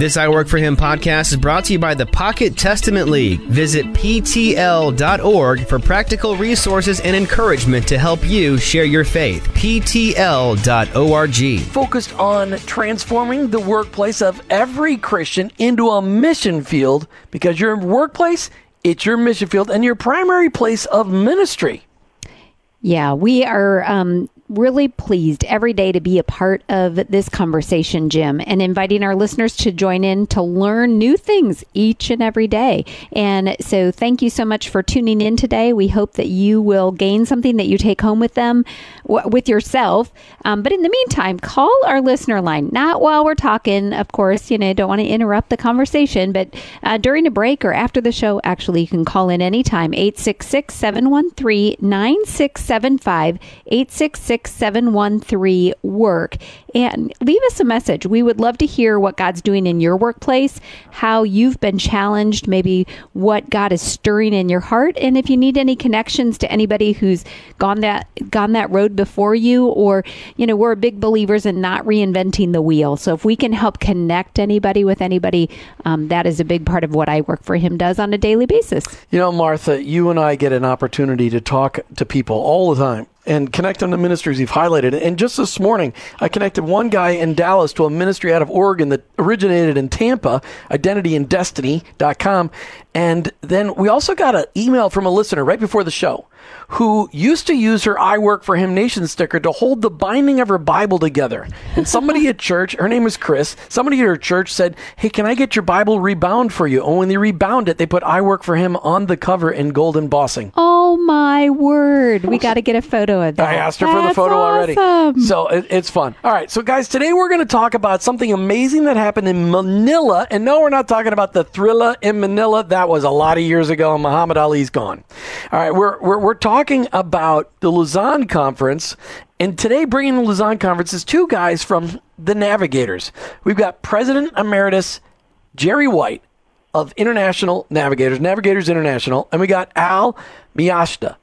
This I Work for Him podcast is brought to you by the Pocket Testament League. Visit PTL.org for practical resources and encouragement to help you share your faith. PTL.org. Focused on transforming the workplace of every Christian into a mission field because your workplace, it's your mission field and your primary place of ministry. Yeah, we are um, really pleased every day to be a part of this conversation, Jim, and inviting our listeners to join in to learn new things each and every day. And so, thank you so much for tuning in today. We hope that you will gain something that you take home with them, w- with yourself. Um, but in the meantime, call our listener line, not while we're talking, of course, you know, don't want to interrupt the conversation, but uh, during a break or after the show, actually, you can call in anytime 866 713 9675 866 6713 work and leave us a message. We would love to hear what God's doing in your workplace, how you've been challenged, maybe what God is stirring in your heart, and if you need any connections to anybody who's gone that gone that road before you or you know, we're big believers in not reinventing the wheel. So if we can help connect anybody with anybody, um, that is a big part of what I work for him does on a daily basis. You know, Martha, you and I get an opportunity to talk to people all the time and connect them to ministries you've highlighted. And just this morning, I connected one guy in Dallas to a ministry out of Oregon that originated in Tampa, identityanddestiny.com. And then we also got an email from a listener right before the show who used to use her I Work for Him Nation sticker to hold the binding of her Bible together. And somebody at church, her name is Chris, somebody at her church said, Hey, can I get your Bible rebound for you? And when they rebound it, they put I Work for Him on the cover in gold embossing. Oh my word. We got to get a photo of that. I asked her That's for the photo awesome. already. So it, it's fun. All right. So, guys, today we're going to talk about something amazing that happened in Manila. And no, we're not talking about the thriller in Manila. That was a lot of years ago, and Muhammad Ali's gone. All right. We're, we're, we're talking about the Lausanne Conference. And today, bringing the Lausanne Conference is two guys from the Navigators. We've got President Emeritus Jerry White of International Navigators, Navigators International, and we got Al Miasta.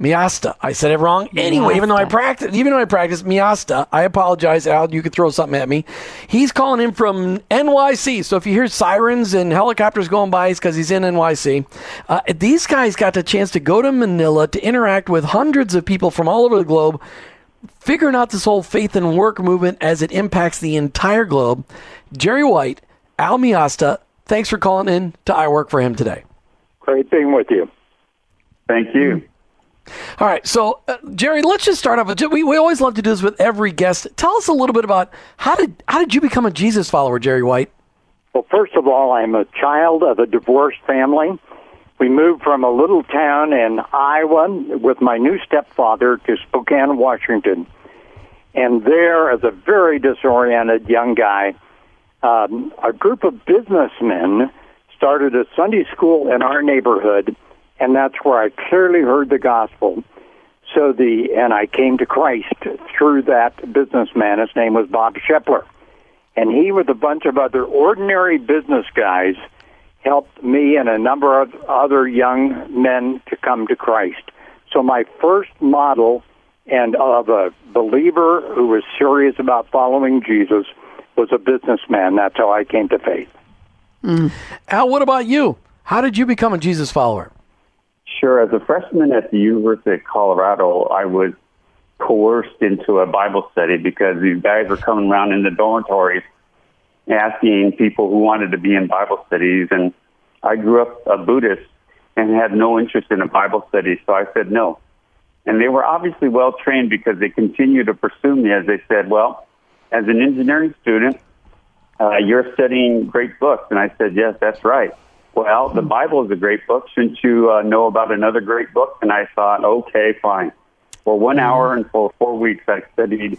Miasta. I said it wrong. Anyway, even though I Miasta. practice, even though I practice Miasta, I apologize, Al. You could throw something at me. He's calling in from NYC. So if you hear sirens and helicopters going by, it's because he's in NYC. Uh, these guys got the chance to go to Manila to interact with hundreds of people from all over the globe, figuring out this whole faith and work movement as it impacts the entire globe. Jerry White, Al Miasta, thanks for calling in to I Work for Him today. Great being with you. Thank you. All right, so uh, Jerry, let's just start off. with- We, we always love to do this with every guest. Tell us a little bit about how did how did you become a Jesus follower, Jerry White? Well, first of all, I'm a child of a divorced family. We moved from a little town in Iowa with my new stepfather to Spokane, Washington. And there, as a very disoriented young guy, um, a group of businessmen started a Sunday school in our neighborhood, and that's where I clearly heard the gospel. So the and I came to Christ through that businessman. His name was Bob Shepler, and he, with a bunch of other ordinary business guys, helped me and a number of other young men to come to Christ. So my first model and of a believer who was serious about following Jesus was a businessman. That's how I came to faith. Mm. Al, what about you? How did you become a Jesus follower? Sure. As a freshman at the University of Colorado, I was coerced into a Bible study because these guys were coming around in the dormitories asking people who wanted to be in Bible studies. And I grew up a Buddhist and had no interest in a Bible study, so I said no. And they were obviously well trained because they continued to pursue me as they said, well, as an engineering student, uh, you're studying great books. And I said, yes, that's right. Well, the Bible is a great book. Shouldn't you uh, know about another great book? And I thought, okay, fine. For one hour and for four weeks, I studied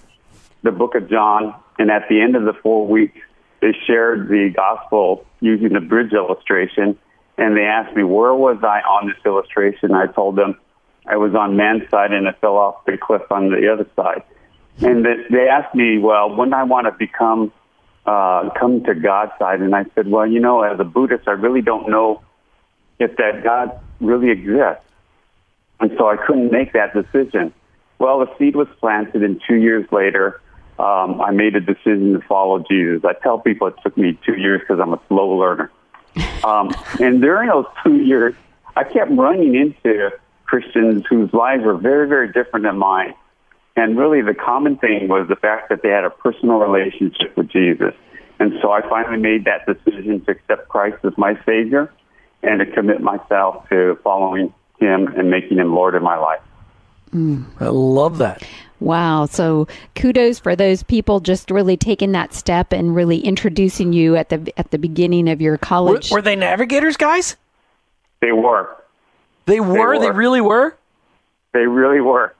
the book of John. And at the end of the four weeks, they shared the gospel using the bridge illustration. And they asked me, where was I on this illustration? I told them I was on man's side and I fell off the cliff on the other side. And they- asked me, well, when I want to become uh, come to God's side. And I said, well, you know, as a Buddhist, I really don't know if that God really exists. And so I couldn't make that decision. Well, the seed was planted, and two years later, um, I made a decision to follow Jesus. I tell people it took me two years because I'm a slow learner. Um, and during those two years, I kept running into Christians whose lives were very, very different than mine. And really, the common thing was the fact that they had a personal relationship with Jesus. And so I finally made that decision to accept Christ as my Savior and to commit myself to following Him and making Him Lord of my life. Mm, I love that. Wow. So kudos for those people just really taking that step and really introducing you at the at the beginning of your college. Were, were they navigators, guys? They were. They were? They, were. they really were? They really were.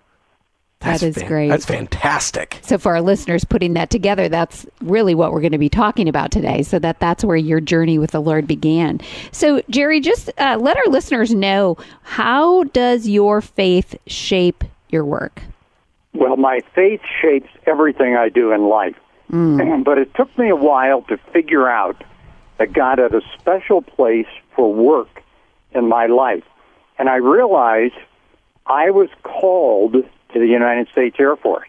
That's that is fan- great. That's fantastic. So for our listeners putting that together, that's really what we're going to be talking about today. So that that's where your journey with the Lord began. So Jerry, just uh, let our listeners know how does your faith shape your work? Well, my faith shapes everything I do in life. Mm. But it took me a while to figure out that God had a special place for work in my life. And I realized I was called to the United States Air Force.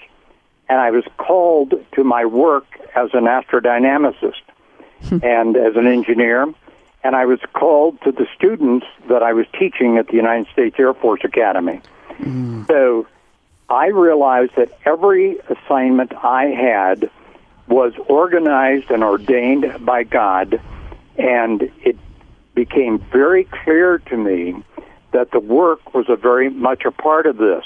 And I was called to my work as an astrodynamicist and as an engineer. And I was called to the students that I was teaching at the United States Air Force Academy. Mm. So I realized that every assignment I had was organized and ordained by God, and it became very clear to me that the work was a very much a part of this.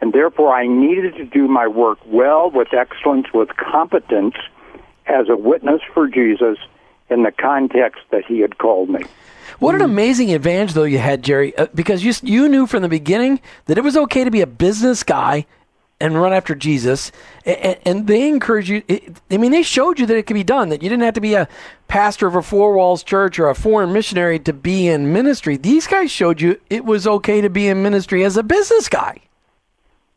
And therefore, I needed to do my work well, with excellence, with competence, as a witness for Jesus in the context that he had called me. What an amazing advantage, though, you had, Jerry, uh, because you, you knew from the beginning that it was okay to be a business guy and run after Jesus. And, and they encouraged you. I mean, they showed you that it could be done, that you didn't have to be a pastor of a four walls church or a foreign missionary to be in ministry. These guys showed you it was okay to be in ministry as a business guy.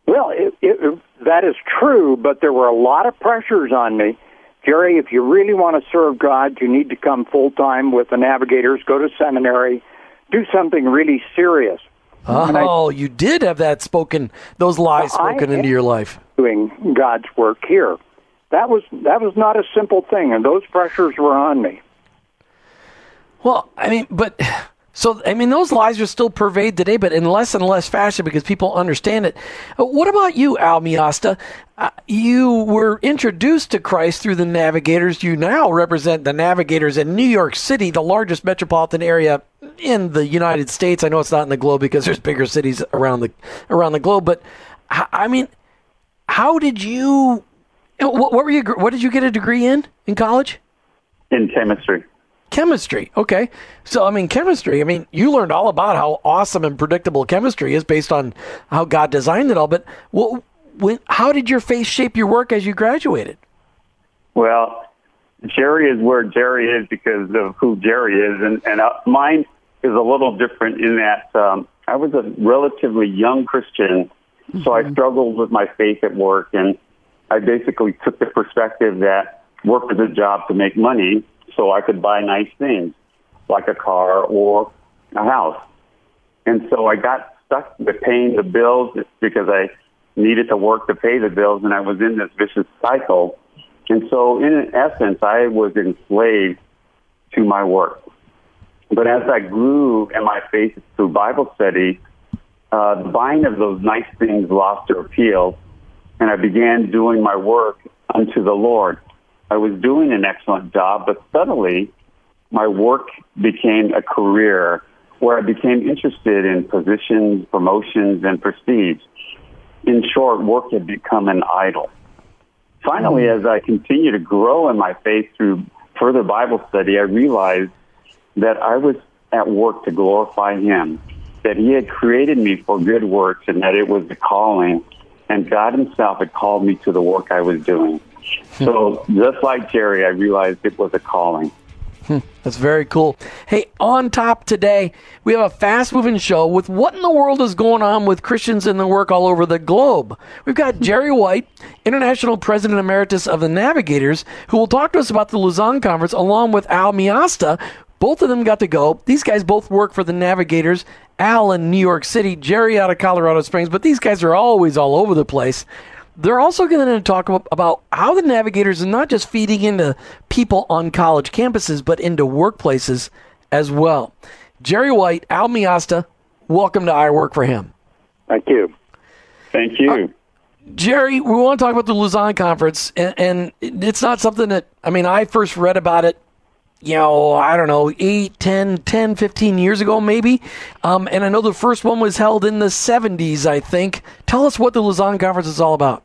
Well, it, it, that is true, but there were a lot of pressures on me Jerry, if you really want to serve God, you need to come full time with the navigators, go to seminary, do something really serious. Oh, I, you did have that spoken, those lies spoken into your life. Doing God's work here. That was that was not a simple thing, and those pressures were on me. Well, I mean, but so, I mean, those lies are still pervade today, but in less and less fashion because people understand it. Uh, what about you, Al Miasta? Uh, you were introduced to Christ through the Navigators. You now represent the Navigators in New York City, the largest metropolitan area in the United States. I know it's not in the globe because there's bigger cities around the around the globe, but I mean, how did you? What, what were you? What did you get a degree in in college? In chemistry. Chemistry. Okay. So, I mean, chemistry, I mean, you learned all about how awesome and predictable chemistry is based on how God designed it all. But what, when, how did your faith shape your work as you graduated? Well, Jerry is where Jerry is because of who Jerry is. And, and uh, mine is a little different in that um, I was a relatively young Christian. Mm-hmm. So I mm-hmm. struggled with my faith at work. And I basically took the perspective that work is a job to make money so I could buy nice things like a car or a house. And so I got stuck with paying the bills because I needed to work to pay the bills and I was in this vicious cycle. And so in essence, I was enslaved to my work. But as I grew in my faith through Bible study, uh, the buying of those nice things lost their appeal, and I began doing my work unto the Lord. I was doing an excellent job, but suddenly my work became a career where I became interested in positions, promotions, and prestige. In short, work had become an idol. Finally, mm-hmm. as I continued to grow in my faith through further Bible study, I realized that I was at work to glorify Him, that He had created me for good works, and that it was a calling, and God Himself had called me to the work I was doing. So just like Jerry, I realized it was a calling. Hmm, that's very cool. Hey, on top today, we have a fast moving show with what in the world is going on with Christians in the work all over the globe. We've got Jerry White, International President Emeritus of the Navigators, who will talk to us about the Lausanne Conference, along with Al Miasta. Both of them got to go. These guys both work for the Navigators. Al in New York City, Jerry out of Colorado Springs, but these guys are always all over the place. They're also going to talk about how the navigators are not just feeding into people on college campuses, but into workplaces as well. Jerry White, Al Miasta, welcome to I Work for Him. Thank you. Thank you. Uh, Jerry, we want to talk about the Lausanne conference, and, and, it's not something that, I mean, I first read about it, you know, I don't know, 8, 10, 10 15 years ago, maybe. Um, and I know the first one was held in the 70s, I think. Tell us what the Lausanne conference is all about.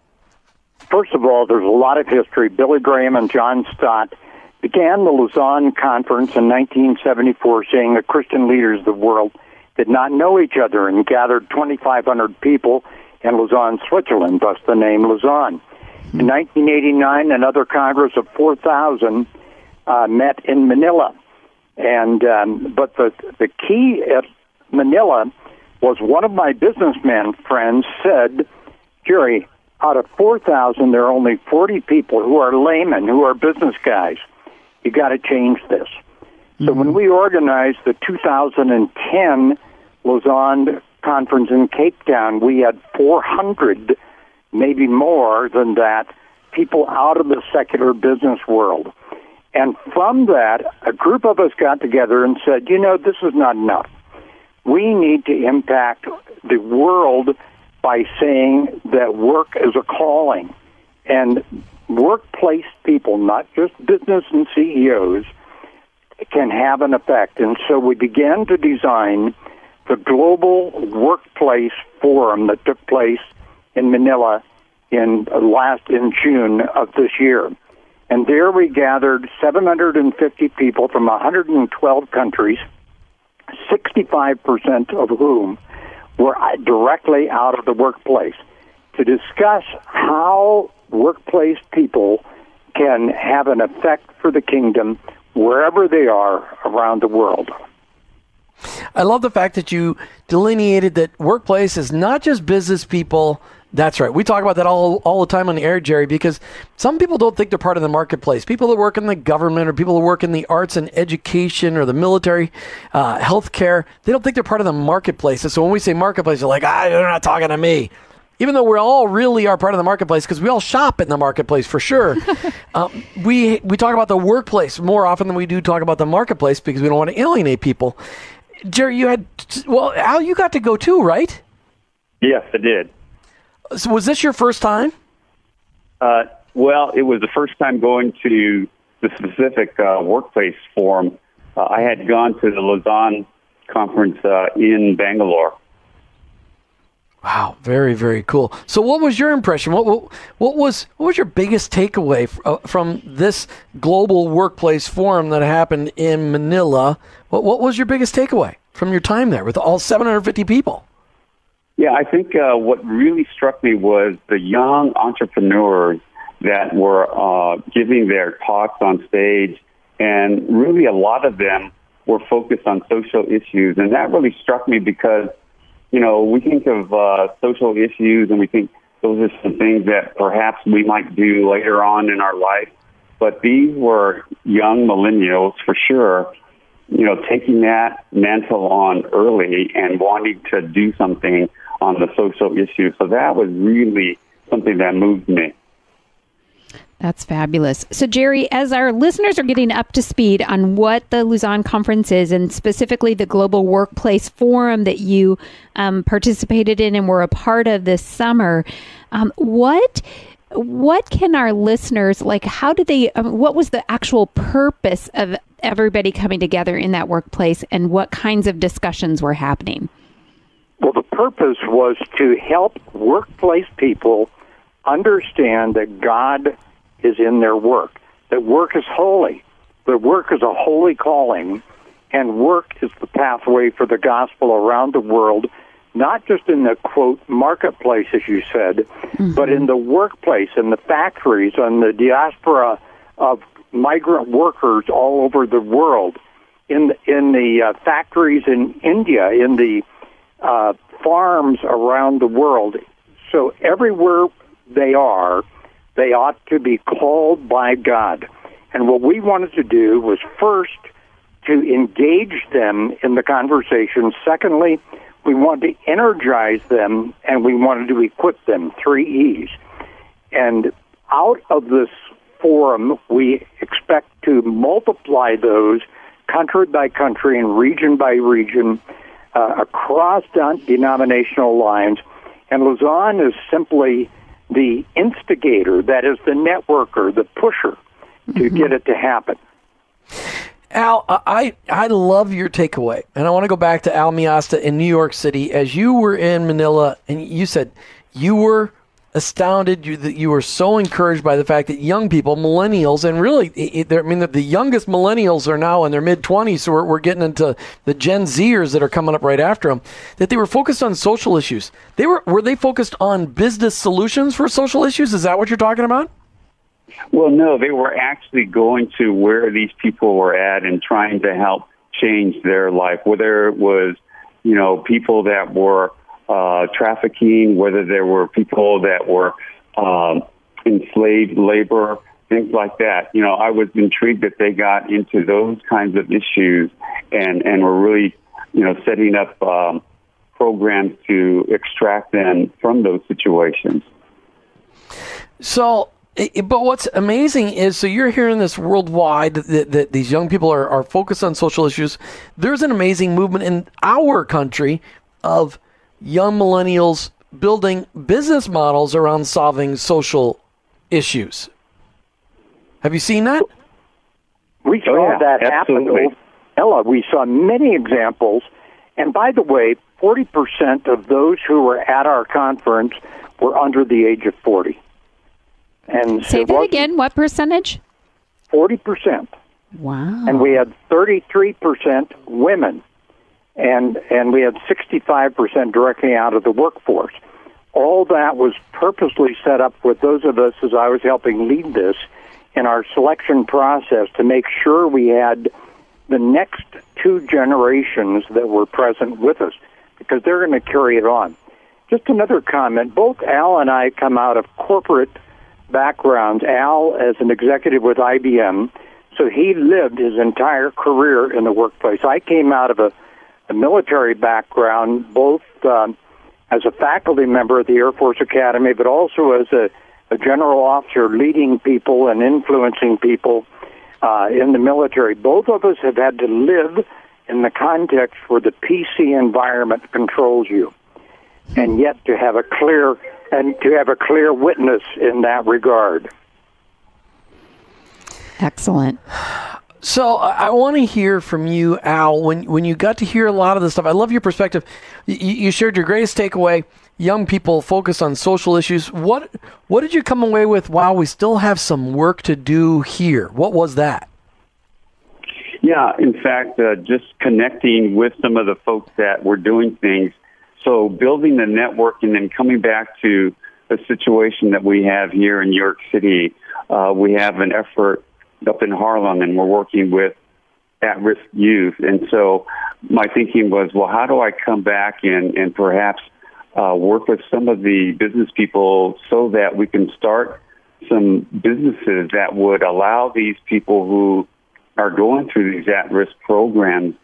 First of all, there's a lot of history. Billy Graham and John Stott began the Lausanne Conference in 1974, saying the Christian leaders of the world did not know each other and gathered 2,500 people in Lausanne, Switzerland, thus the name Lausanne. In 1989, another Congress of 4,000 uh, met in Manila. And um, but the the key at Manila was one of my businessman friends said, Jerry, out of 4,000, there are only 40 people who are laymen, who are business guys. You got to change this. Mm-hmm. So when we organized the 2010 Lausanne conference in Cape Town, we had 400, maybe more than that, people out of the secular business world. And from that, a group of us got together and said, you know, this is not enough. We need to impact the world by saying that work is a calling. And workplace people, not just business and CEOs, can have an effect. And so we began to design the global workplace forum that took place in Manila in uh, last in June of this year. And there we gathered 750 people from 112 countries, 65% of whom were uh, directly out of the workplace to discuss how workplace people can have an effect for the kingdom wherever they are around the world. I love the fact that you delineated that workplace is not just business people that's right. We talk about that all, all the time on the air, Jerry, because some people don't think they're part of the marketplace. People that work in the government or people that work in the arts and education or the military, uh, healthcare, they don't think they're part of the marketplace. And so when we say marketplace, they're like, ah, they're not talking to me. Even though we all really are part of the marketplace because we all shop in the marketplace for sure. um, we, we talk about the workplace more often than we do talk about the marketplace because we don't want to alienate people. Jerry, you had, well, Al, you got to go too, right? Yes, I did. So was this your first time? Uh, well, it was the first time going to the specific uh, workplace forum. Uh, I had gone to the Lausanne conference uh, in Bangalore. Wow, very very cool. So, what was your impression? What what, what was what was your biggest takeaway f- uh, from this global workplace forum that happened in Manila? What what was your biggest takeaway from your time there with all 750 people? Yeah, I think uh, what really struck me was the young entrepreneurs that were uh, giving their talks on stage, and really a lot of them were focused on social issues, and that really struck me because, you know, we think of uh, social issues and we think those are some things that perhaps we might do later on in our life, but these were young millennials for sure you know, taking that mantle on early and wanting to do something on the social issue. So that was really something that moved me. That's fabulous. So, Jerry, as our listeners are getting up to speed on what the Lausanne Conference is, and specifically the Global Workplace Forum that you um, participated in and were a part of this summer, um, what what can our listeners like? How did they? Um, what was the actual purpose of everybody coming together in that workplace, and what kinds of discussions were happening? Well, the purpose was to help workplace people understand that God is in their work, that work is holy, that work is a holy calling, and work is the pathway for the gospel around the world, not just in the quote marketplace, as you said, mm-hmm. but in the workplace, in the factories, and the diaspora of migrant workers all over the world, in the, in the uh, factories in India, in the uh, farms around the world. So everywhere they are, they ought to be called by God. And what we wanted to do was first to engage them in the conversation. Secondly, we wanted to energize them and we wanted to equip them. Three E's. And out of this forum, we expect to multiply those country by country and region by region uh, across denominational lines. And Lausanne is simply the instigator, that is, the networker, the pusher to mm-hmm. get it to happen. Al, I, I love your takeaway. And I want to go back to Al Miasta in New York City. As you were in Manila, and you said you were astounded you, that you were so encouraged by the fact that young people, millennials, and really, I mean, the, youngest millennials are now in their mid 20s, so we're, we're getting into the Gen Zers that are coming up right after them, that they were focused on social issues. They were, were they focused on business solutions for social issues? Is that what you're talking about? Well, no, they were actually going to where these people were at and trying to help change their life, whether it was, you know, people that were uh, trafficking, whether there were people that were um, enslaved labor, things like that. You know, I was intrigued that they got into those kinds of issues and, and were really, you know, setting up um, programs to extract them from those situations. So, but what's amazing is so you're hearing this worldwide that, that these young people are, are focused on social issues. There's an amazing movement in our country of young millennials building business models around solving social issues. Have you seen that? We oh, saw oh, yeah, that absolutely. happen. Ella, we saw many examples. And by the way, 40% of those who were at our conference were under the age of 40. And Say that again. What percentage? 40%. Wow. And we had 33% women and and we had 65% directly out of the workforce. All that was purposely set up with those of us as I was helping lead this in our selection process to make sure we had the next two generations that were present with us because they're going to carry it on. Just another comment, both Al and I come out of corporate backgrounds. Al as an executive with IBM, so he lived his entire career in the workplace. I came out of a a military background, both um, as a faculty member at the Air Force Academy, but also as a, a general officer leading people and influencing people uh, in the military. Both of us have had to live in the context where the PC environment controls you, and yet to have a clear and to have a clear witness in that regard. Excellent. So I want to hear from you, Al. When when you got to hear a lot of this stuff, I love your perspective. You, you shared your greatest takeaway: young people focus on social issues. What what did you come away with? Wow, we still have some work to do here. What was that? Yeah, in fact, uh, just connecting with some of the folks that were doing things. So building the network and then coming back to the situation that we have here in New York City. Uh, we have an effort up in Harlem and we're working with at-risk youth. And so my thinking was, well, how do I come back and, and perhaps uh, work with some of the business people so that we can start some businesses that would allow these people who are going through these at-risk programs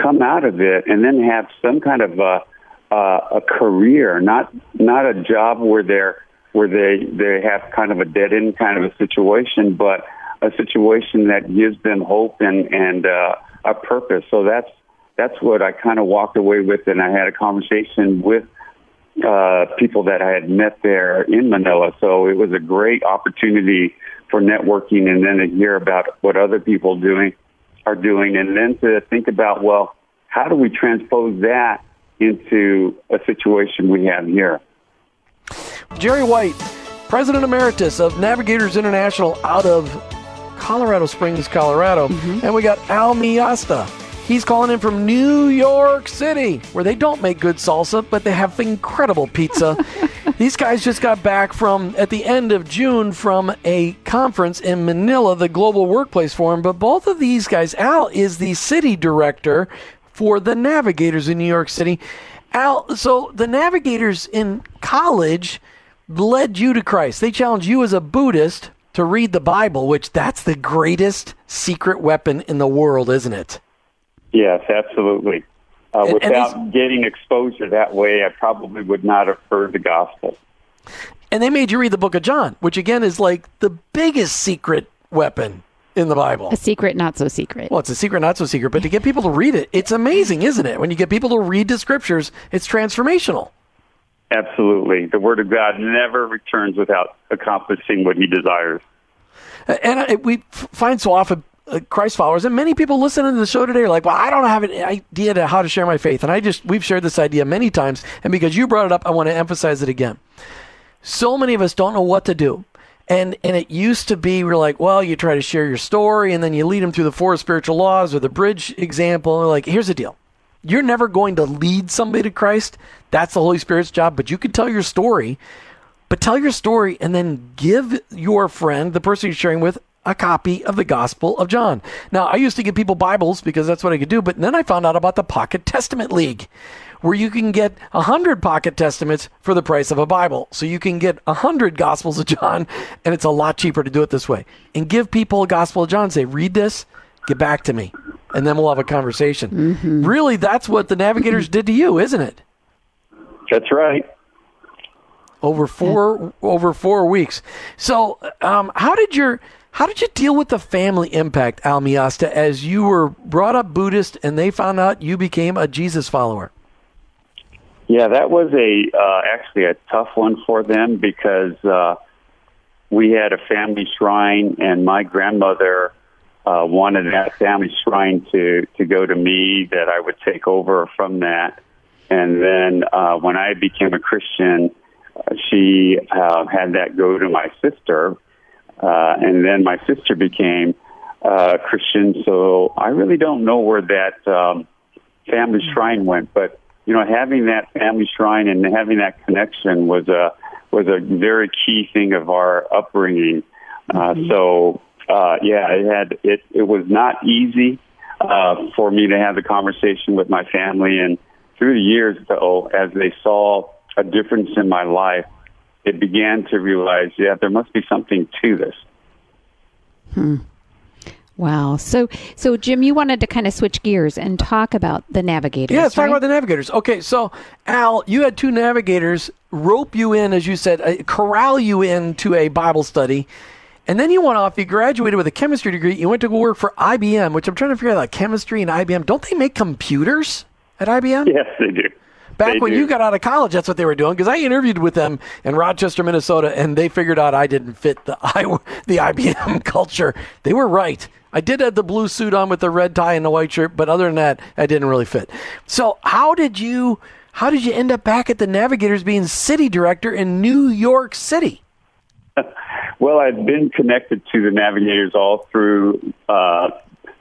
come out of it and then have some kind of a, uh, a career, not not a job where they're where they they have kind of a dead end kind of a situation, but a situation that gives them hope and and uh, a purpose. So that's that's what I kind of walked away with, and I had a conversation with uh, people that I had met there in Manila. So it was a great opportunity for networking, and then to hear about what other people doing are doing, and then to think about well, how do we transpose that into a situation we have here? Jerry White, President Emeritus of Navigators International out of Colorado Springs, Colorado. Mm-hmm. And we got Al Miasta. He's calling in from New York City, where they don't make good salsa, but they have incredible pizza. These guys just got back from, at the end of June, from a conference in Manila, the Global Workplace Forum. But both of these guys, Al is the city director for the Navigators in New York City. Al, so the Navigators in college led you to Christ. They challenged you as a Buddhist to read the Bible, which that's the greatest secret weapon in the world, isn't it? Yes, absolutely. Uh, and, without and getting exposure that way, I probably would not have heard the gospel. and they made you read the book of John, which again is like the biggest secret weapon in the Bible. A secret, not so secret. Well, it's a secret, not so secret, but to get people to read it, it's amazing, isn't it? When you get people to read the scriptures, it's transformational. Absolutely. The Word of God never returns without accomplishing what He desires. And we find so often uh, Christ followers, and many people listening to the show today are like, "Well, I don't have an idea to how to share my faith." And I just we've shared this idea many times, and because you brought it up, I want to emphasize it again. So many of us don't know what to do. And and it used to be we're like, well, you try to share your story and then you lead them through the four spiritual laws or the bridge example. And like, here's the deal. You're never going to lead somebody to Christ. That's the Holy Spirit's job, but you can tell your story. But tell your story and then give your friend, the person you're sharing with, a copy of the Gospel of John. Now, I used to give people Bibles because that's what I could do, but then I found out about the Pocket Testament League, where you can get 100 Pocket Testaments for the price of a Bible. So you can get 100 Gospels of John, and it's a lot cheaper to do it this way. And give people a Gospel of John, say, read this, get back to me, and then we'll have a conversation. Mm-hmm. Really, that's what the Navigators did to you, isn't it? That's right. over four over four weeks. So, um, how did your how did you deal with the family impact, Al Miasta, as you were brought up Buddhist and they found out you became a Jesus follower? Yeah, that was a uh, actually a tough one for them because uh, we had a family shrine, and my grandmother uh, wanted that family shrine to to go to me. That I would take over from that, and then uh, when I became a Christian, uh, she uh, had that go to my sister, uh, and then my sister became uh, Christian. So I really don't know where that um, family shrine went, but you know, having that family shrine and having that connection was a was a very key thing of our upbringing. Uh, so uh, yeah, it had it. It was not easy uh, for me to have the conversation with my family, and through the years, though, as they saw a difference in my life, it began to realize, yeah, there must be something to this. Wow. So, so Jim, you wanted to kind of switch gears and talk about the navigators. Yeah, let's talk about the navigators. Okay, so Al, you had two navigators rope you in, as you said, uh, corral you into a Bible study. And then you went off, you graduated with a chemistry degree. You went to go work for IBM, which I'm trying to figure out like chemistry and IBM. Don't they make computers at IBM? Yes, they do. Back They when do. you got out of college, that's what they were doing. Because I interviewed with them in Rochester, Minnesota, and they figured out I didn't fit the I, the IBM culture. They were right. I did have the blue suit on with the red tie and the white shirt, but other than that, I didn't really fit. So how did you how did you end up back at the Navigators being city director in New York City? Well, I've been connected to the Navigators all through uh,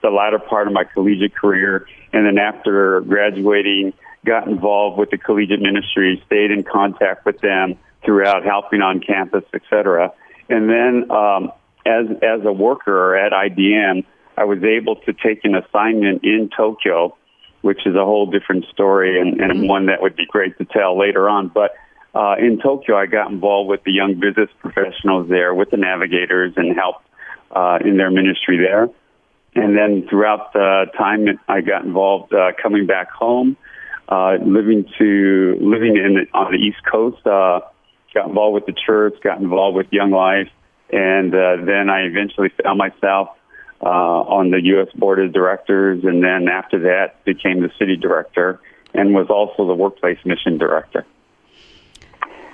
the latter part of my collegiate career, and then after graduating, got involved with the collegiate ministry, stayed in contact with them throughout, helping on campus, etc. And then, um, as as a worker at IBM, I was able to take an assignment in Tokyo, which is a whole different story and, and one that would be great to tell later on. But uh, in Tokyo, I got involved with the young business professionals there, with the navigators, and helped uh, in their ministry there. And then throughout the time, I got involved uh, coming back home, uh, living to living in on the East Coast. Uh, got involved with the church, got involved with Young Life, and uh, then I eventually found myself uh, on the U.S. Board of Directors, and then after that became the city director and was also the workplace mission director.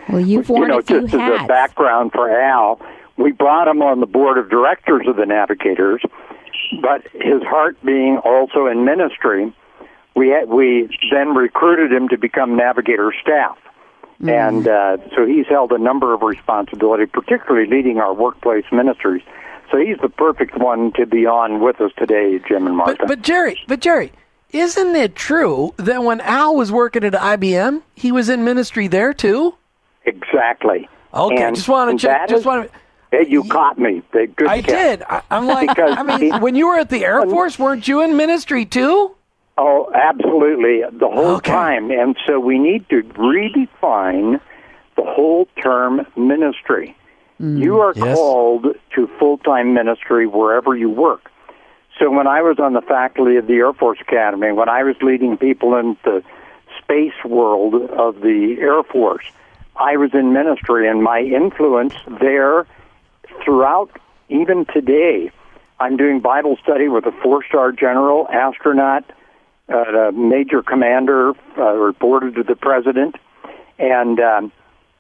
Well, you've worn you know, a few just as a background for Al, we brought him on the board of directors of the Navigators, but his heart being also in ministry, we had, we then recruited him to become Navigator staff. And uh, so he's held a number of responsibility, particularly leading our workplace ministries. So he's the perfect one to be on with us today, Jim and Martha. But but Jerry, but Jerry, isn't it true that when Al was working at IBM, he was in ministry there too? Exactly. Okay, And just want to check. Just want to. Hey, you caught me. Good I catch. did. I, I'm like, I mean, he- when you were at the Air Force, weren't you in ministry too? Oh, absolutely, the whole Okay. time. And so we need to redefine the whole term ministry. Hmm, you are Yes. called to full time ministry wherever you work. So when I was on the faculty of the Air Force Academy, when I was leading people in the space world of the Air Force, I was in ministry, and my influence there throughout even today. I'm doing Bible study with a four-star general, astronaut, uh, a major commander, uh, reported to the president, and um,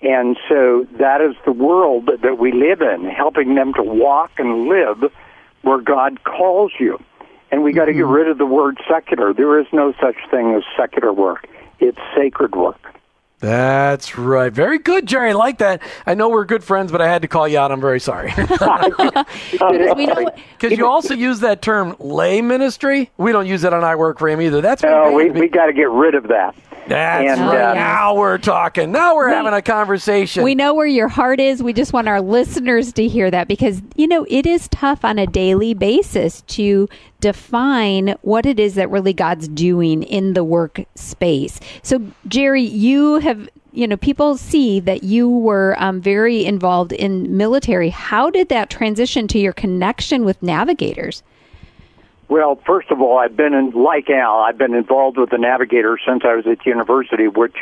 and so that is the world that we live in, helping them to walk and live where God calls you. And we got to get rid of the word secular. There is no such thing as secular work. It's sacred work. That's right. Very good, Jerry. I like that. I know we're good friends, but I had to call you out. I'm very sorry. Because you also use that term lay ministry. We don't use that on I Work for Him either. That's no, we, we got to get rid of that. That's and, right. Uh, now we're talking. Now we're we, having a conversation. We know where your heart is. We just want our listeners to hear that because, you know, it is tough on a daily basis to define what it is that really God's doing in the work space. So, Jerry, you have, you know, people see that you were um, very involved in military. How did that transition to your connection with navigators? Well, first of all, I've been in, like Al, I've been involved with the Navigators since I was at university, which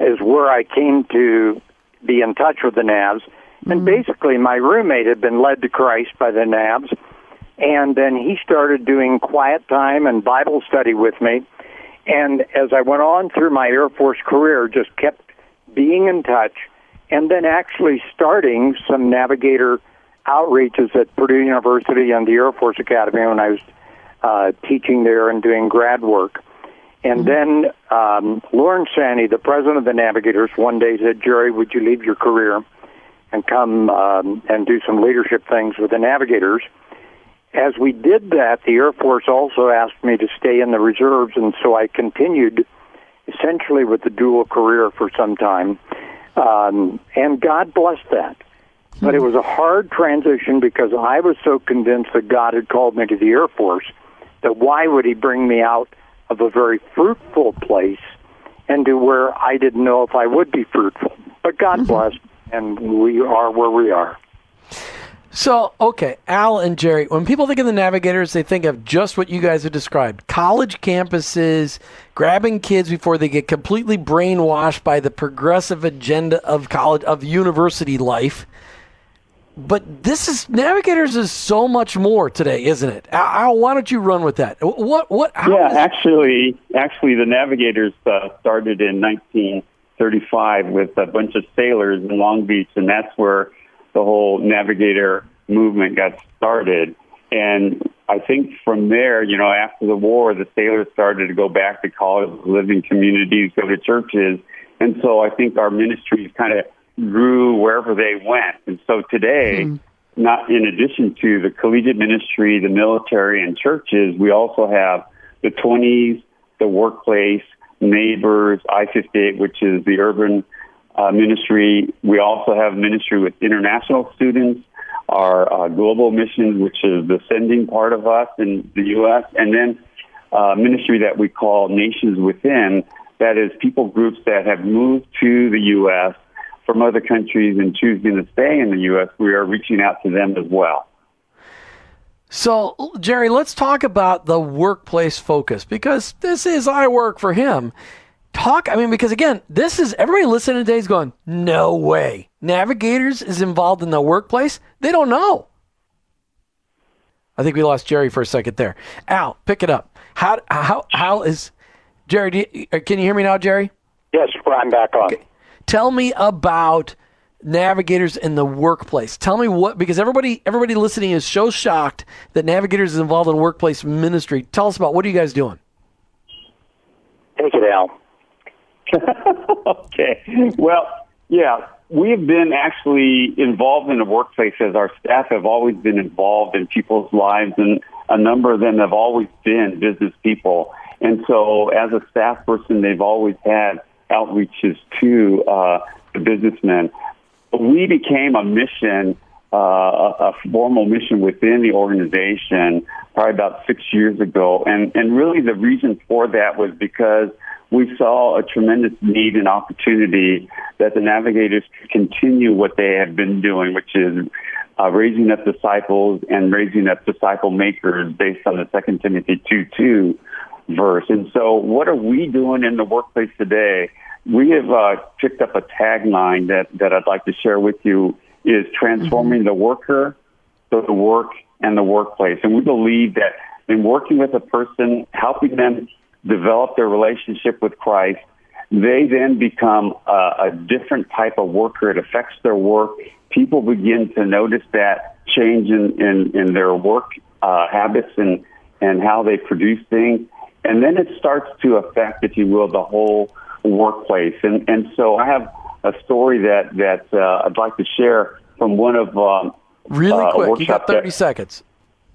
is where I came to be in touch with the Navs. Mm-hmm. And basically, my roommate had been led to Christ by the Navs, and then he started doing quiet time and Bible study with me. And as I went on through my Air Force career, just kept being in touch, and then actually starting some Navigator outreaches at Purdue University and the Air Force Academy when I was uh, teaching there and doing grad work. And mm-hmm. then um, Lorne Sanny, the president of the Navigators, one day said, Jerry, would you leave your career and come um, and do some leadership things with the Navigators? As we did that, the Air Force also asked me to stay in the reserves, and so I continued essentially with the dual career for some time. Um, and God blessed that. But it hmm. was a hard transition because I was so convinced that God had called me to the Air Force that why would he bring me out of a very fruitful place into where I didn't know if I would be fruitful. But God mm-hmm. bless, and we are where we are. So, okay, Al and Jerry, when people think of the Navigators, they think of just what you guys have described college campuses, grabbing kids before they get completely brainwashed by the progressive agenda of college, of university life but this is navigators is so much more today, isn't it? Al, why don't you run with that? What what? yeah, is- actually, actually, the navigators uh, started in 1935 with a bunch of sailors in Long Beach, and that's where the whole navigator movement got started. And I think from there, you know, after the war, the sailors started to go back to college, live in communities, go to churches, and so I think our ministries kind of grew wherever they went. And so today, mm. not in addition to the collegiate ministry, the military, and churches, we also have the 20s, the workplace, neighbors, I 58, which is the urban uh, ministry. We also have ministry with international students, our uh, global missions, which is the sending part of us in the U.S., and then uh, ministry that we call Nations Within, that is people groups that have moved to the U.S from other countries and choosing to stay in the U.S., we are reaching out to them as well. So, Jerry, let's talk about the workplace focus because this is I work for him. Talk, I mean, because again, this is everybody listening today is going, no way. Navigators is involved in the workplace. They don't know. I think we lost Jerry for a second there. Al, pick it up. How how how is Jerry? You, uh, can you hear me now, Jerry? Yes, I'm back on. Okay. Tell me about navigators in the workplace. Tell me what because everybody everybody listening is so shocked that navigators is involved in workplace ministry. Tell us about what are you guys doing? Take it, Al. okay. Well, yeah, we've been actually involved in the workplace as our staff have always been involved in people's lives, and a number of them have always been business people. And so, as a staff person, they've always had outreaches to uh, the businessmen. We became a mission, uh, a, formal mission within the organization probably about six years ago. And, and really the reason for that was because we saw a tremendous need and opportunity that the navigators could continue what they had been doing, which is uh, raising up disciples and raising up disciple makers based on the Second Timothy 2 2 verse. And so, what are we doing in the workplace today? we have uh, picked up a tagline that, that I'd like to share with you is transforming the worker, the work, and the workplace. And we believe that in working with a person, helping them develop their relationship with Christ, they then become a, a different type of worker. It affects their work. People begin to notice that change in, in, in their work uh, habits and, and how they produce things. And then it starts to affect, if you will, the whole workplace. And, and so I have a story that, that uh, I'd like to share from one of um, Really uh, quick, you got 30 that, seconds.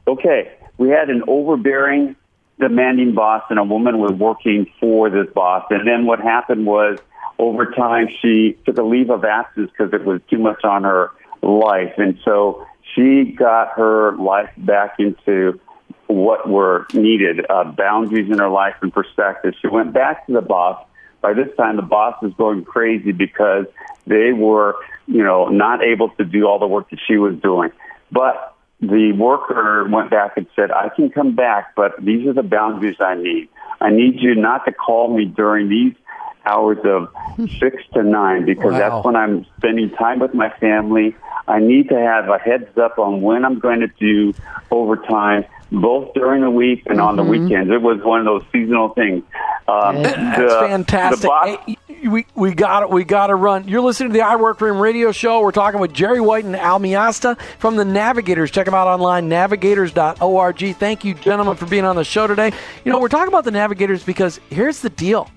Okay, we had an overbearing, demanding boss, and a woman was working for this boss. And then what happened was, over time, she took a leave of absence because it was too much on her life, and so she got her life back into what were needed, uh, boundaries in her life and perspective. She went back to the boss. By this time, the boss was going crazy because they were, you know, not able to do all the work that she was doing. But the worker went back and said, I can come back, but these are the boundaries I need. I need you not to call me during these hours of six to nine because Wow. that's when I'm spending time with my family. I need to have a heads up on when I'm going to do overtime, both during the week and on the weekends. It was one of those seasonal things. Um, That's the- fantastic. The boss, Hey, we we got we got to run. You're listening to the I Work Room radio show. We're talking with Jerry White and Al Miasta from the Navigators. Check them out online, navigators.org. Thank you, gentlemen, for being on the show today. You know, we're talking about the Navigators because here's the deal.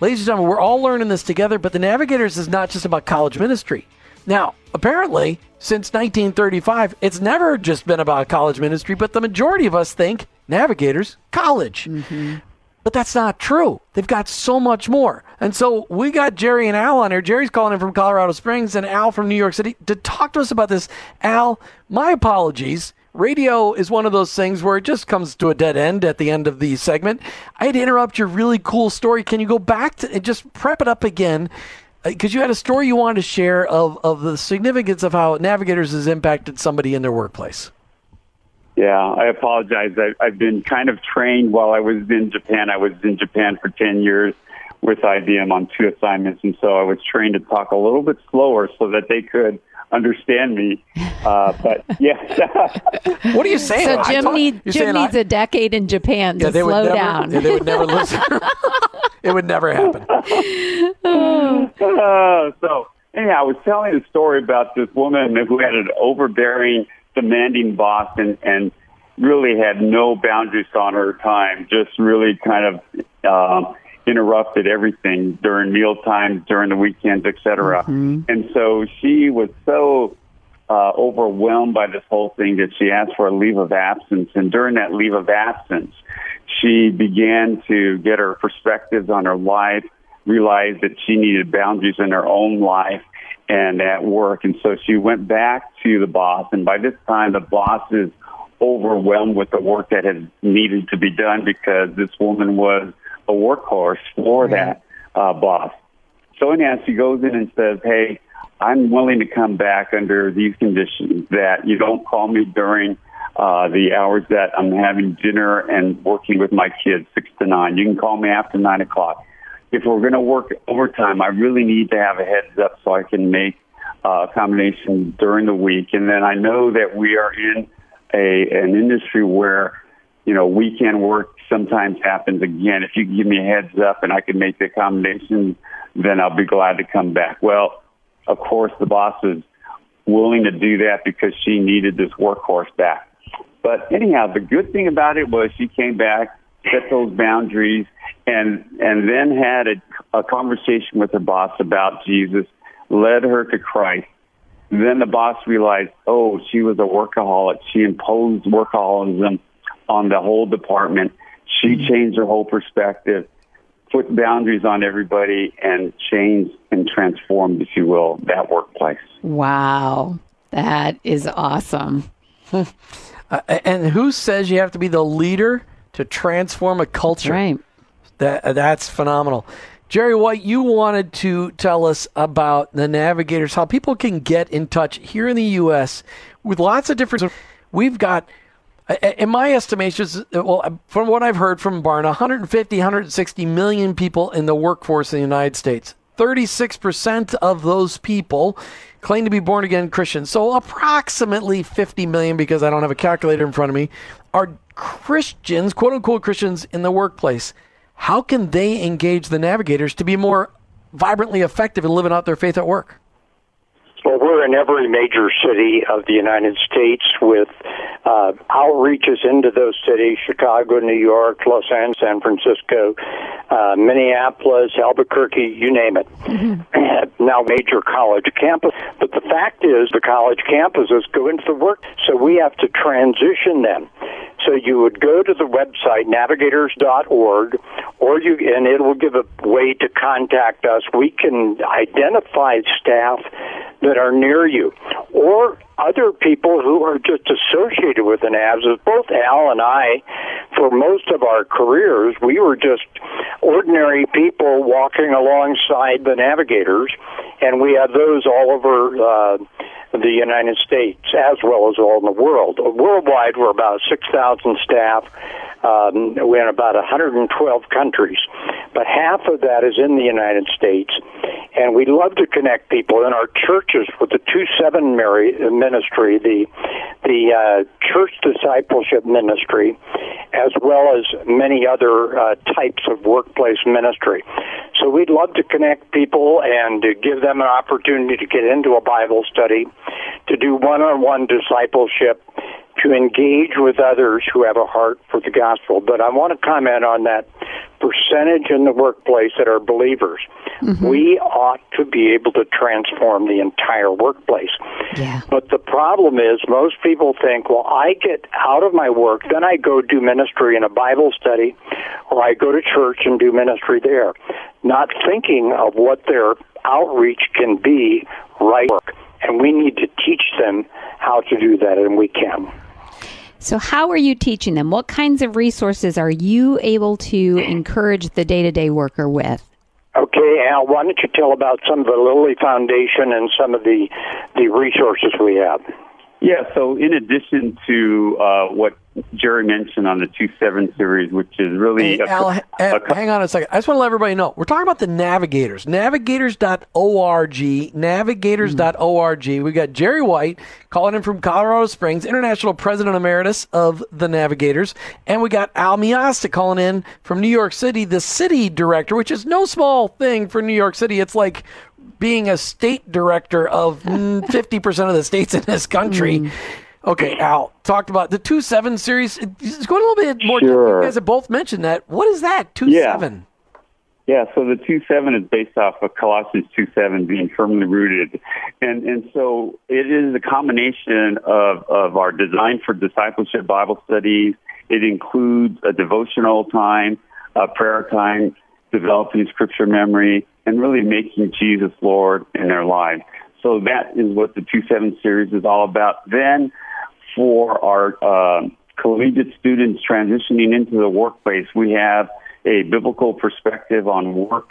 Ladies and gentlemen, we're all learning this together, but the Navigators is not just about college ministry. Now, apparently, since 1935, it's never just been about college ministry, but the majority of us think Navigators, college. Mm-hmm. But that's not true. They've got so much more. And so we got Jerry and Al on here. Jerry's calling in from Colorado Springs and Al from New York City to talk to us about this. Al, my apologies. Radio is one of those things where it just comes to a dead end at the end of the segment. I had to interrupt your really cool story. Can you go back to and just prep it up again? Uh, because you had a story you wanted to share of, of the significance of how Navigators has impacted somebody in their workplace. Yeah, I apologize. I, I've been kind of trained while I was in Japan. I was in Japan for 10 years with IBM on two assignments, and so I was trained to talk a little bit slower so that they could understand me. Uh, but yeah, What are you saying? So Jim, need, Jim saying needs a decade in Japan to they would slow never, down. yeah, they would never listen. it would never happen. Uh, so anyhow, I was telling a story about this woman who had an overbearing, demanding boss and, and really had no boundaries on her time, just really kind of um, interrupted everything during meal times, during the weekends, et cetera. And so she was so uh, overwhelmed by this whole thing that she asked for a leave of absence. And during that leave of absence, she began to get her perspectives on her life, realized that she needed boundaries in her own life and at work. And so she went back to the boss. And by this time, the boss is overwhelmed with the work that had needed to be done because this woman was a workhorse for that uh, boss. So anyhow, she goes in and says, "Hey, I'm willing to come back under these conditions that you don't call me during uh, the hours that I'm having dinner and working with my kids, six to nine. You can call me after nine o'clock. If we're going to work overtime, I really need to have a heads up so I can make uh, accommodations during the week. And then I know that we are in a an industry where you know weekend work sometimes happens again. If you give me a heads up and I can make the accommodations, then I'll be glad to come back. Well, of course, the boss is willing to do that because she needed this workhorse back. But anyhow, the good thing about it was she came back, set those boundaries, and and then had a, a conversation with her boss about Jesus, led her to Christ. Then the boss realized, oh, she was a workaholic. She imposed workaholism on the whole department. She changed her whole perspective, put boundaries on everybody, and changed and transformed, if you will, that workplace. Wow. That is awesome. Uh, and who says you have to be the leader to transform a culture? Right. That uh, that's phenomenal. Jerry White, you wanted to tell us about the navigators, how people can get in touch here in the U.S. with lots of different. We've got, in my estimations, well, from what I've heard from Barna, 150, 160 million people in the workforce in the United States. 36% of those people claim to be born again Christians. So approximately 50 million, because I don't have a calculator in front of me, are Christians, quote unquote Christians, in the workplace. How can they engage the navigators to be more vibrantly effective in living out their faith at work? Well, we're in every major city of the United States with uh, outreaches into those cities Chicago, New York, Los Angeles, San Francisco, uh, Minneapolis, Albuquerque, you name it. Mm-hmm. now, major college campus. But the fact is, the college campuses go into the work, so we have to transition them. So you would go to the website navigators.org, or you and it will give a way to contact us. We can identify staff that are near you, or other people who are just associated with the NAVs. As both Al and I, for most of our careers, we were just ordinary people walking alongside the navigators, and we have those all over. Uh, the United States as well as all in the world. Worldwide, we're about 6,000 staff. Um, we're in about 112 countries, but half of that is in the United States. And we love to connect people in our churches with the 2-7 ministry, the, the uh, church discipleship ministry, as well as many other uh, types of workplace ministry. So we'd love to connect people and to give them an opportunity to get into a Bible study, to do one-on-one discipleship, to engage with others who have a heart for the gospel. But I want to comment on that percentage in the workplace that are believers. Mm-hmm. We ought to be able to transform the entire workplace. Yeah. But the problem is, most people think, well, I get out of my work, then I go do ministry in a Bible study, or I go to church and do ministry there, not thinking of what their outreach can be right work. And we need to teach them how to do that, and we can. So, how are you teaching them? What kinds of resources are you able to encourage the day to day worker with? Okay, Al, why don't you tell about some of the Lilly Foundation and some of the, the resources we have? Yeah, so in addition to uh, what Jerry mentioned on the 2-7 series, which is really... Hey, a, Al, a, a, hang on a second. I just want to let everybody know. We're talking about the Navigators. Navigators.org. Navigators.org. We got Jerry White calling in from Colorado Springs, International President Emeritus of the Navigators. And we got Al Miasta calling in from New York City, the City Director, which is no small thing for New York City. It's like being a state director of 50% of the states in this country. Mm. Okay, Al, talked about the 2 7 series. It's going a little bit more. Sure. You guys have both mentioned that. What is that, 2 yeah. 7? Yeah, so the 2 7 is based off of Colossians 2 7 being firmly rooted. And, and so it is a combination of, of our design for discipleship Bible studies. It includes a devotional time, a prayer time, developing scripture memory, and really making Jesus Lord in their lives. So that is what the 2-7 series is all about. Then for our uh, collegiate students transitioning into the workplace, we have a biblical perspective on work,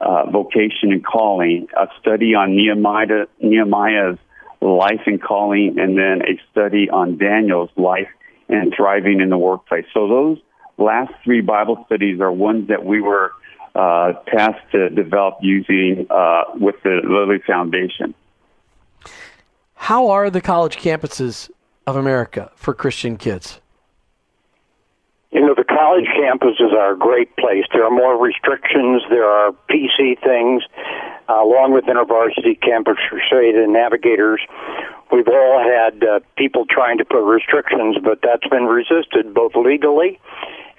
uh, vocation, and calling, a study on Nehemiah, Nehemiah's life and calling, and then a study on Daniel's life and thriving in the workplace. So those last three Bible studies are ones that we were uh, tasked to develop using uh, with the Lilly Foundation. How are the college campuses of America for Christian kids? You know, the college campuses are a great place. There are more restrictions. There are PC things, uh, along with InterVarsity Campus Crusade and Navigators. We've all had uh, people trying to put restrictions, but that's been resisted both legally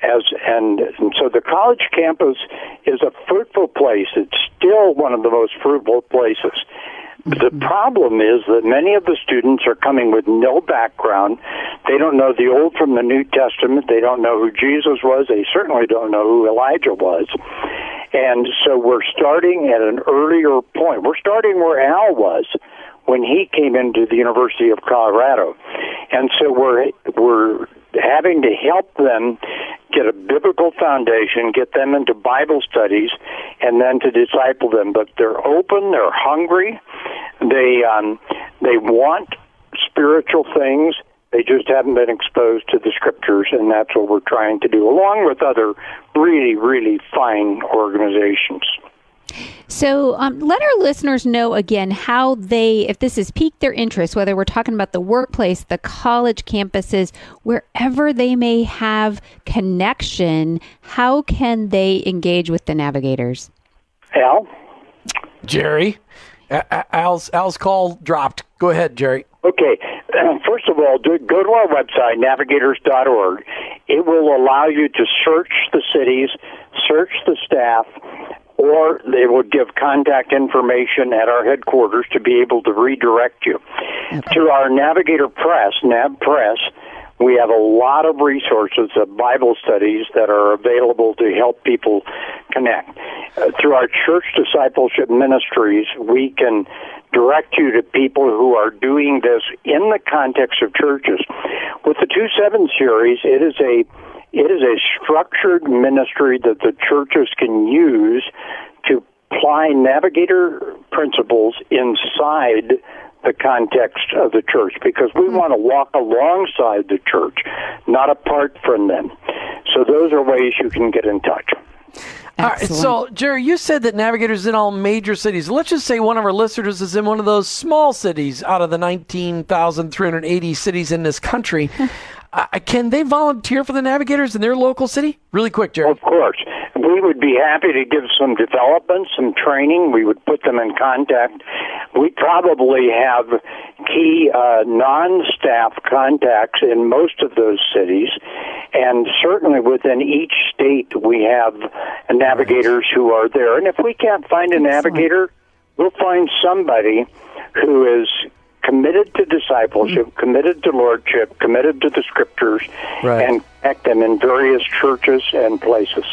as and, and so the college campus is a fruitful place. It's still one of the most fruitful places. The mm-hmm. problem is that many of the students are coming with no background. They don't know the Old from the New Testament. They don't know who Jesus was. They certainly don't know who Elijah was. And so we're starting at an earlier point. We're starting where Al was when he came into the University of Colorado. And so we're we're having to help them get a biblical foundation, get them into Bible studies, and then to disciple them. But they're open, they're hungry, they um, they want spiritual things. They just haven't been exposed to the scriptures, and that's what we're trying to do, along with other really, really fine organizations. So um, let our listeners know again how they, if this has piqued their interest, whether we're talking about the workplace, the college campuses, wherever they may have connection, how can they engage with the navigators? Al? Jerry, Al's, Al's call dropped. Go ahead, Jerry. Okay. First of all, do, go to our website, navigators.org. It will allow you to search the cities, search the staff, or they would give contact information at our headquarters to be able to redirect you. Okay. To our Navigator Press, NavPress, we have a lot of resources of Bible studies that are available to help people connect. Uh, through our church discipleship ministries, we can direct you to people who are doing this in the context of churches. With the 2 7 series, it is a it is a structured ministry that the churches can use to apply navigator principles inside the context of the church because we mm-hmm. want to walk alongside the church, not apart from them. So those are ways you can get in touch. All right, so Jerry, you said that Navigators in all major cities. Let's just say one of our listeners is in one of those small cities out of the 19,380 cities in this country. Uh, can they volunteer for the Navigators in their local city? Really quick, Jerry. Of course. We would be happy to give some development, some training. We would put them in contact. We probably have key uh, non staff contacts in most of those cities. And certainly within each state, we have navigators who are there. And if we can't find a navigator, we'll find somebody who is committed to discipleship, mm-hmm. committed to lordship, committed to the scriptures, right. and connect them in various churches and places.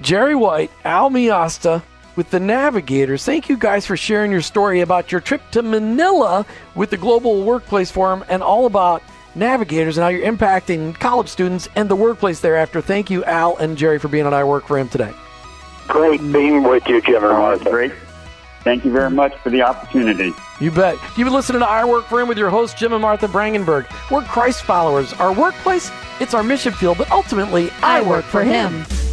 Jerry White, Al Miasta with the Navigators. Thank you guys for sharing your story about your trip to Manila with the Global Workplace Forum and all about Navigators and how you're impacting college students and the workplace thereafter. Thank you, Al and Jerry, for being on I Work for Him today. Great being with you, Jim and Martha. Great Thank you very much for the opportunity. You bet. You've been listening to I Work for Him with your hosts, Jim and Martha Brangenberg. We're Christ followers. Our workplace, it's our mission field, but ultimately, I, I work, work for him. him.